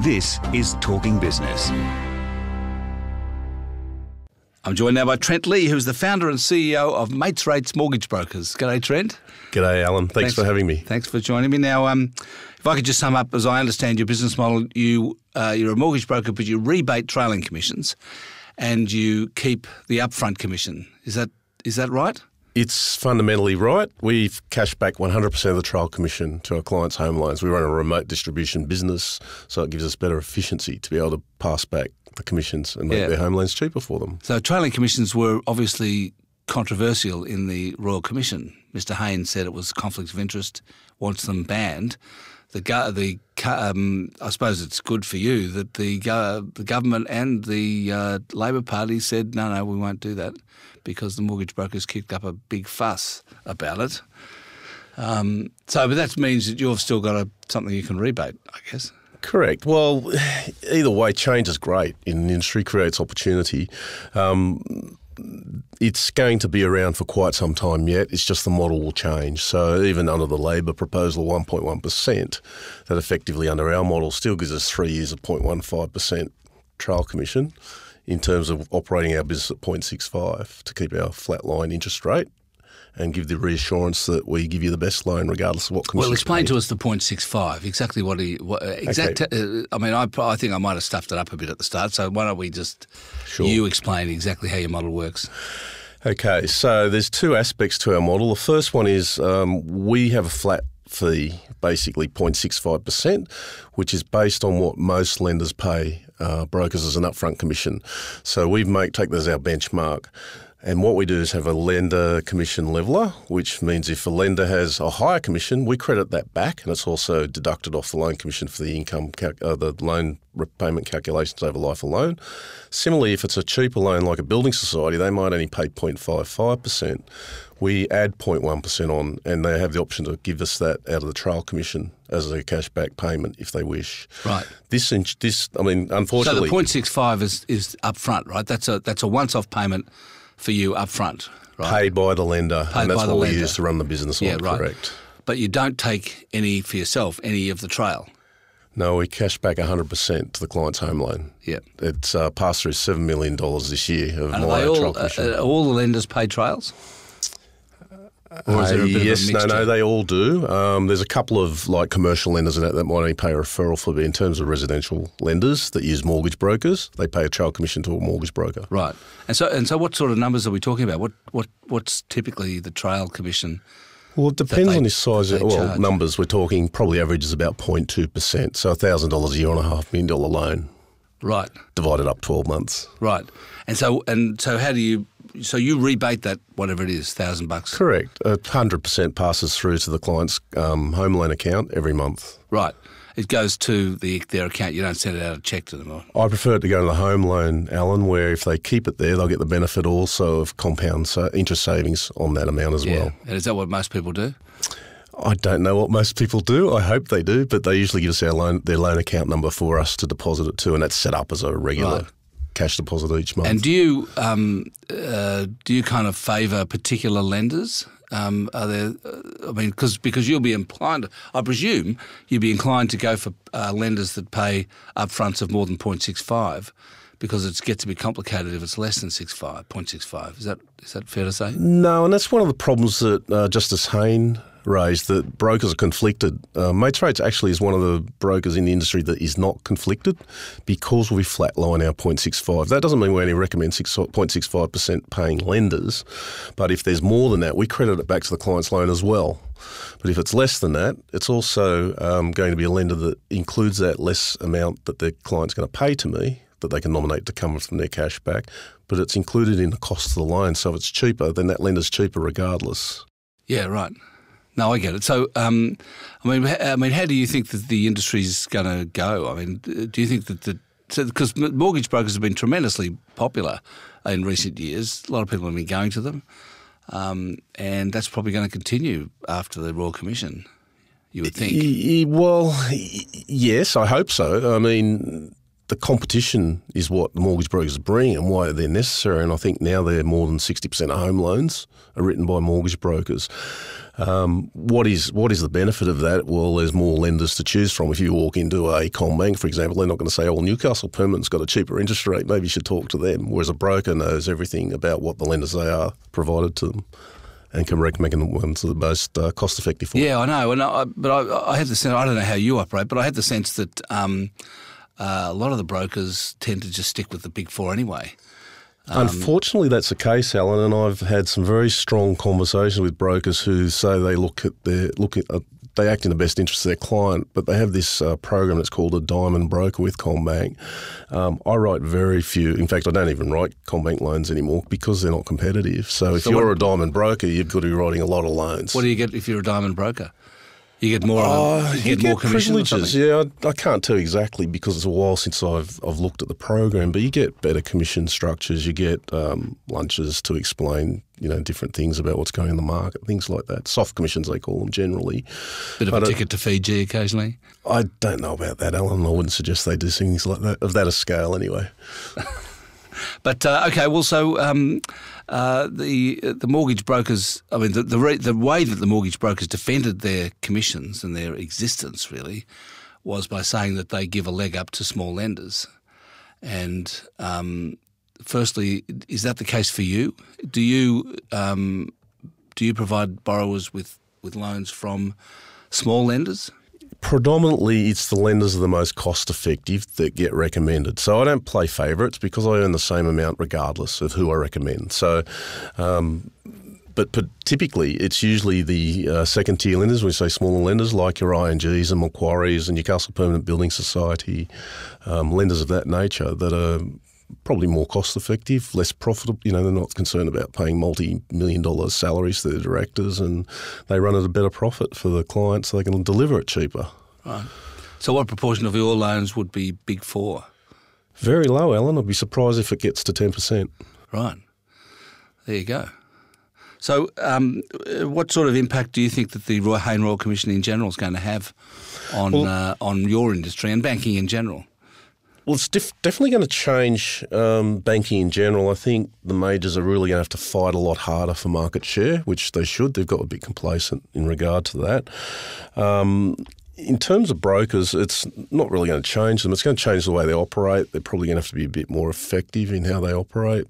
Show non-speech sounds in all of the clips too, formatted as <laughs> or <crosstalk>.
This is Talking Business. I'm joined now by Trent Lee, who's the founder and CEO of Mates Rates Mortgage Brokers. G'day, Trent. G'day, Alan. Thanks, Thanks. for having me. Thanks for joining me. Now, um, if I could just sum up, as I understand your business model, you uh, you're a mortgage broker, but you rebate trailing commissions, and you keep the upfront commission. Is that is that right? It's fundamentally right. We've cashed back 100% of the trail commission to our clients' home loans. We run a remote distribution business, so it gives us better efficiency to be able to pass back the commissions and make Yeah. their home loans cheaper for them. So trailing commissions were obviously controversial in the Royal Commission. Mr. Haynes said it was conflict of interest, wants them banned. The the um, I suppose it's good for you that the the government and the uh, Labor Party said no, no, we won't do that because the mortgage brokers kicked up a big fuss about it. Um, so, but that means that you've still got a, something you can rebate, I guess. Correct. Well, <sighs> either way, change is great in the industry, creates opportunity. Um, it's going to be around for quite some time yet. It's just the model will change. So even under the Labor proposal, 1.1%, that effectively under our model still gives us three years of 0.15% trail commission in terms of operating our business at 0.65 to keep our flat line interest rate and give the reassurance that we give you the best loan regardless of what commission. Well, explain to us the 0.65, exactly what he, what, uh, exact, uh, I mean, I, I think I might have stuffed it up a bit at the start, so why don't we just, Sure. you explain exactly how your model works. Okay, so there's two aspects to our model. The first one is um, we have a flat fee, basically 0.65%, which is based on what most lenders pay uh, brokers as an upfront commission. So we make take that as our benchmark. And what we do is have a lender commission leveler, which means if a lender has a higher commission, we credit that back, and it's also deducted off the loan commission for the income, cal- uh, the loan repayment calculations over life of loan. Similarly, if it's a cheaper loan like a building society, they might only pay 0.55%. We add 0.1% on, and they have the option to give us that out of the trail commission as a cashback payment if they wish. Right. This, this, I mean, So unfortunately, the 0.65 is, is upfront, right? That's a, that's a once-off payment for you upfront, right? paid by the lender, Paid and that's by the what we lender. use to run the business Yeah, right. Correct. But you don't take any for yourself, any of the trail. No, we cash back 100% to the client's home loan. Yeah. It's uh, passed through $7 million this year of And my all, uh, all the lenders pay trails? Or is there a Uh, yes, of no, no, they all do. Um, there's a couple of like commercial lenders that, that might only pay a referral fee. In terms of residential lenders that use mortgage brokers, they pay a trail commission to a mortgage broker. Right. And so, and so what sort of numbers are we talking about? What, what, what's typically the trail commission? Well, it depends they- on your size. they Well, charge. numbers we're talking probably averages about 0.2%. So $1,000 a year on a half million dollar loan Right. divided up 12 months. Right. And so and so how do you so you rebate that whatever it is, thousand bucks. Correct. A 100% passes through to the client's um, home loan account every month. Right. It goes to the their account. You don't send it out a check to them. Or, I prefer it to go to the home loan, Alan, where if they keep it there, they'll get the benefit also of compound interest savings on that amount as yeah. well. And is that what most people do? I don't know what most people do. I hope they do, but they usually give us our loan, their loan account number for us to deposit it to, and that's set up as a regular Right. cash deposit each month. And do you um, uh, do you kind of favour particular lenders? Um, are there? Uh, I mean, because because you'll be inclined. I presume you'd be inclined to go for uh, lenders that pay upfronts of more than 0.65 because it gets to be complicated if it's less than 65, 0.65. Is that is that fair to say? No, and that's one of the problems that uh, Justice Hayne raised that brokers are conflicted. Uh, Mates actually is one of the brokers in the industry that is not conflicted because we flatline our 0.65. That doesn't mean we only recommend 6, 0.65% paying lenders, but if there's more than that, we credit it back to the client's loan as well. But if it's less than that, it's also um, going to be a lender that includes that less amount that the client's going to pay to me that they can nominate to come from their cash back, but it's included in the cost of the loan. So if it's cheaper, then that lender's cheaper regardless. Yeah, right. No, I get it. So, um, I mean, I mean, how do you think that the industry's going to go? I mean, do you think that the because mortgage brokers have been tremendously popular in recent years, a lot of people have been going to them, um, and that's probably going to continue after the Royal Commission. You would think. Well, yes, I hope so. I mean, the competition is what the mortgage brokers bring and why they're necessary. And I think now they're more than 60% of home loans are written by mortgage brokers. Um, what is what is the benefit of that? Well, there's more lenders to choose from. If you walk into a CommBank, for example, they're not going to say, "Oh, Newcastle Permanent's got a cheaper interest rate. Maybe you should talk to them." Whereas a broker knows everything about what the lenders they are provided to them and can recommend the ones that are most uh, cost effective for. Yeah, I know, and I, but I, I had the sense. I don't know how you operate, but I had the sense that um, uh, a lot of the brokers tend to just stick with the big four anyway. Um, Unfortunately, that's the case, Alan, and I've had some very strong conversations with brokers who say they look at their look at. Uh, they act in the best interest of their client, but they have this uh, program that's called a diamond broker with CommBank. Um, I write very few. In fact, I don't even write CommBank loans anymore because they're not competitive. So if you're what, a diamond broker, you've got to be writing a lot of loans. What do you get if you're a diamond broker? You get more. Uh, you, you, get, more privileges. Yeah, I, I, can't tell exactly because it's a while since I've I've looked at the program. But you get better commission structures. You get um, lunches to explain you know different things about what's going on in the market, things like that. Soft commissions they call them generally. Bit of but a ticket to Fiji occasionally. I don't know about that, Alan. I wouldn't suggest they do things like that of that a scale anyway. <laughs> but uh, okay, well, so. Um, uh, the the mortgage brokers. I mean, the the, re, the way that the mortgage brokers defended their commissions and their existence really was by saying that they give a leg up to small lenders. And um, firstly, is that the case for you? Do you um, do you provide borrowers with, with loans from small lenders? Predominantly it's the lenders are the most cost effective that get recommended. So I don't play favourites because I earn the same amount regardless of who I recommend. So, um, but, but, typically it's usually the uh, second tier lenders, we say smaller lenders like your INGs and Macquarie's and Newcastle Permanent Building Society, um, lenders of that nature that are probably more cost effective, less profitable. You know, they're not concerned about paying multi million dollar salaries to their directors and they run at a better profit for the client so they can deliver it cheaper. Right. So, what proportion of your loans would be big four? Very low, Alan. I'd be surprised if it gets to 10%. Right. There you go. So, um, what sort of impact do you think that the Roy Hayne Royal Commission in general is going to have on well, uh, on your industry and banking in general? Well, it's def- definitely going to change um, banking in general. I think the majors are really going to have to fight a lot harder for market share, which they should. They've got a bit complacent in regard to that. Um, in terms of brokers, it's not really going to change them. It's going to change the way they operate. They're probably going to have to be a bit more effective in how they operate,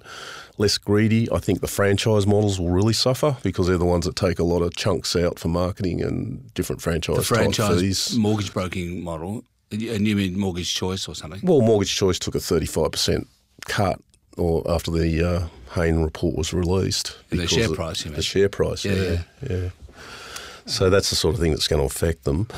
less greedy. I think the franchise models will really suffer because they're the ones that take a lot of chunks out for marketing and different franchise the franchise fees. mortgage broking model and you mean Mortgage Choice or something? Well, Mortgage Choice took a 35% cut or after the uh, Hayne report was released. the share price, you mean? The share price, yeah, yeah, yeah. So that's the sort of thing that's going to affect them.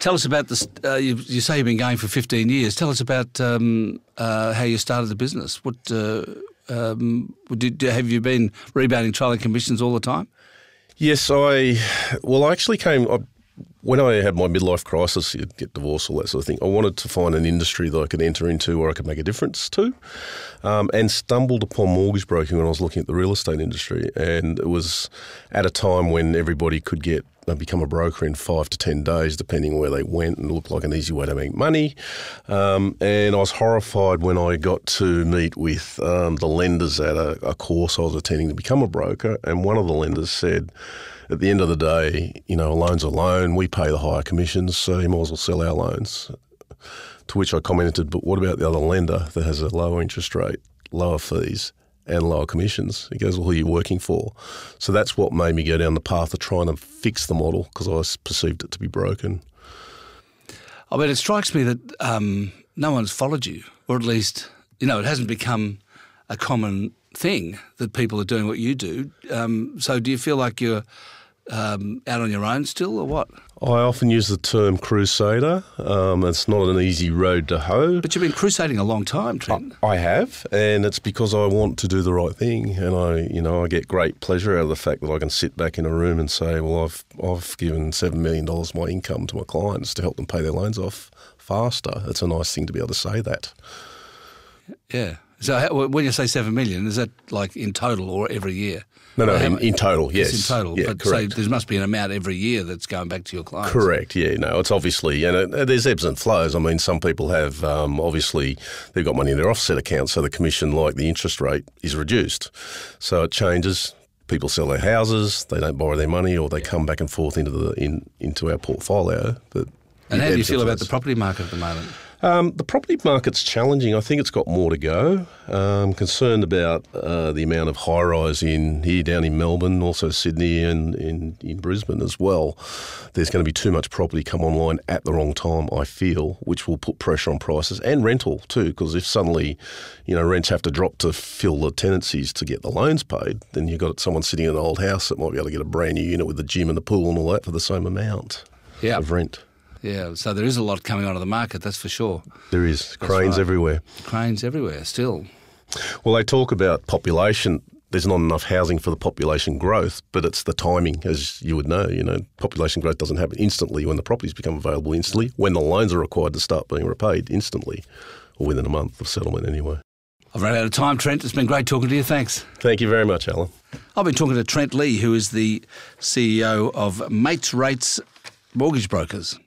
Tell us about this. Uh, you, you, say you've been going for 15 years. Tell us about um, uh, how you started the business. What uh, um, did, have you been rebounding trial and commissions all the time? Yes, I. Well, I actually came. I when I had my midlife crisis, you'd get divorced, all that sort of thing, I wanted to find an industry that I could enter into where I could make a difference to, um, and stumbled upon mortgage broking when I was looking at the real estate industry. And it was at a time when everybody could get uh, become a broker in five to ten days, depending where they went, and looked like an easy way to make money. Um, and I was horrified when I got to meet with um, the lenders at a, a course I was attending to become a broker, and one of the lenders said at the end of the day, you know, a loan's a loan. We pay the higher commissions, so you might as well sell our loans. To which I commented, but what about the other lender that has a lower interest rate, lower fees, and lower commissions? He goes, well, who are you working for? So that's what made me go down the path of trying to fix the model because I perceived it to be broken. I mean, it strikes me that um, no one's followed you, or at least, you know, it hasn't become a common thing that people are doing what you do. Um, so do you feel like you're um, out on your own still, or what? I often use the term crusader. Um, it's not an easy road to hoe. But you've been crusading a long time, Trent. I, I, have, and it's because I want to do the right thing, and I, you know, I get great pleasure out of the fact that I can sit back in a room and say, "Well, I've I've given seven million dollars of my income to my clients to help them pay their loans off faster." It's a nice thing to be able to say that. Yeah. So when you say seven million, is that like in total or every year? No, no, in, in, total, yes. It's in total, yeah, but correct. so there must be an amount every year that's going back to your clients. Correct. Yeah. No, it's obviously, and it, there's ebbs and flows. I mean, some people have um, obviously they've got money in their offset account, so the commission, like the interest rate, is reduced. So it changes people sell their houses, they don't borrow their money, or they come back and forth into the in, into our portfolio. But And how do you feel about the property market at the moment? Um, the property market's challenging. I think it's got more to go. Um, concerned about uh, the amount of high rise in here down in Melbourne, also Sydney and in, in Brisbane as well. There's going to be too much property come online at the wrong time, I feel, which will put pressure on prices and rental too. Because if suddenly, you know, rents have to drop to fill the tenancies to get the loans paid, then you've got someone sitting in an old house that might be able to get a brand new unit with the gym and the pool and all that for the same amount Yeah. of rent. Yeah, so there is a lot coming onto the market, that's for sure. There is cranes right. everywhere. Cranes everywhere still. Well, they talk about population. There's not enough housing for the population growth, but it's the timing, as you would know. You know, population growth doesn't happen instantly when the properties become available instantly. When the loans are required to start being repaid instantly, or within a month of settlement, anyway. I've run out of time, Trent. It's been great talking to you. Thanks. Thank you very much, Alan. I've been talking to Trent Lee, who is the CEO of Mates Rates Mortgage Brokers.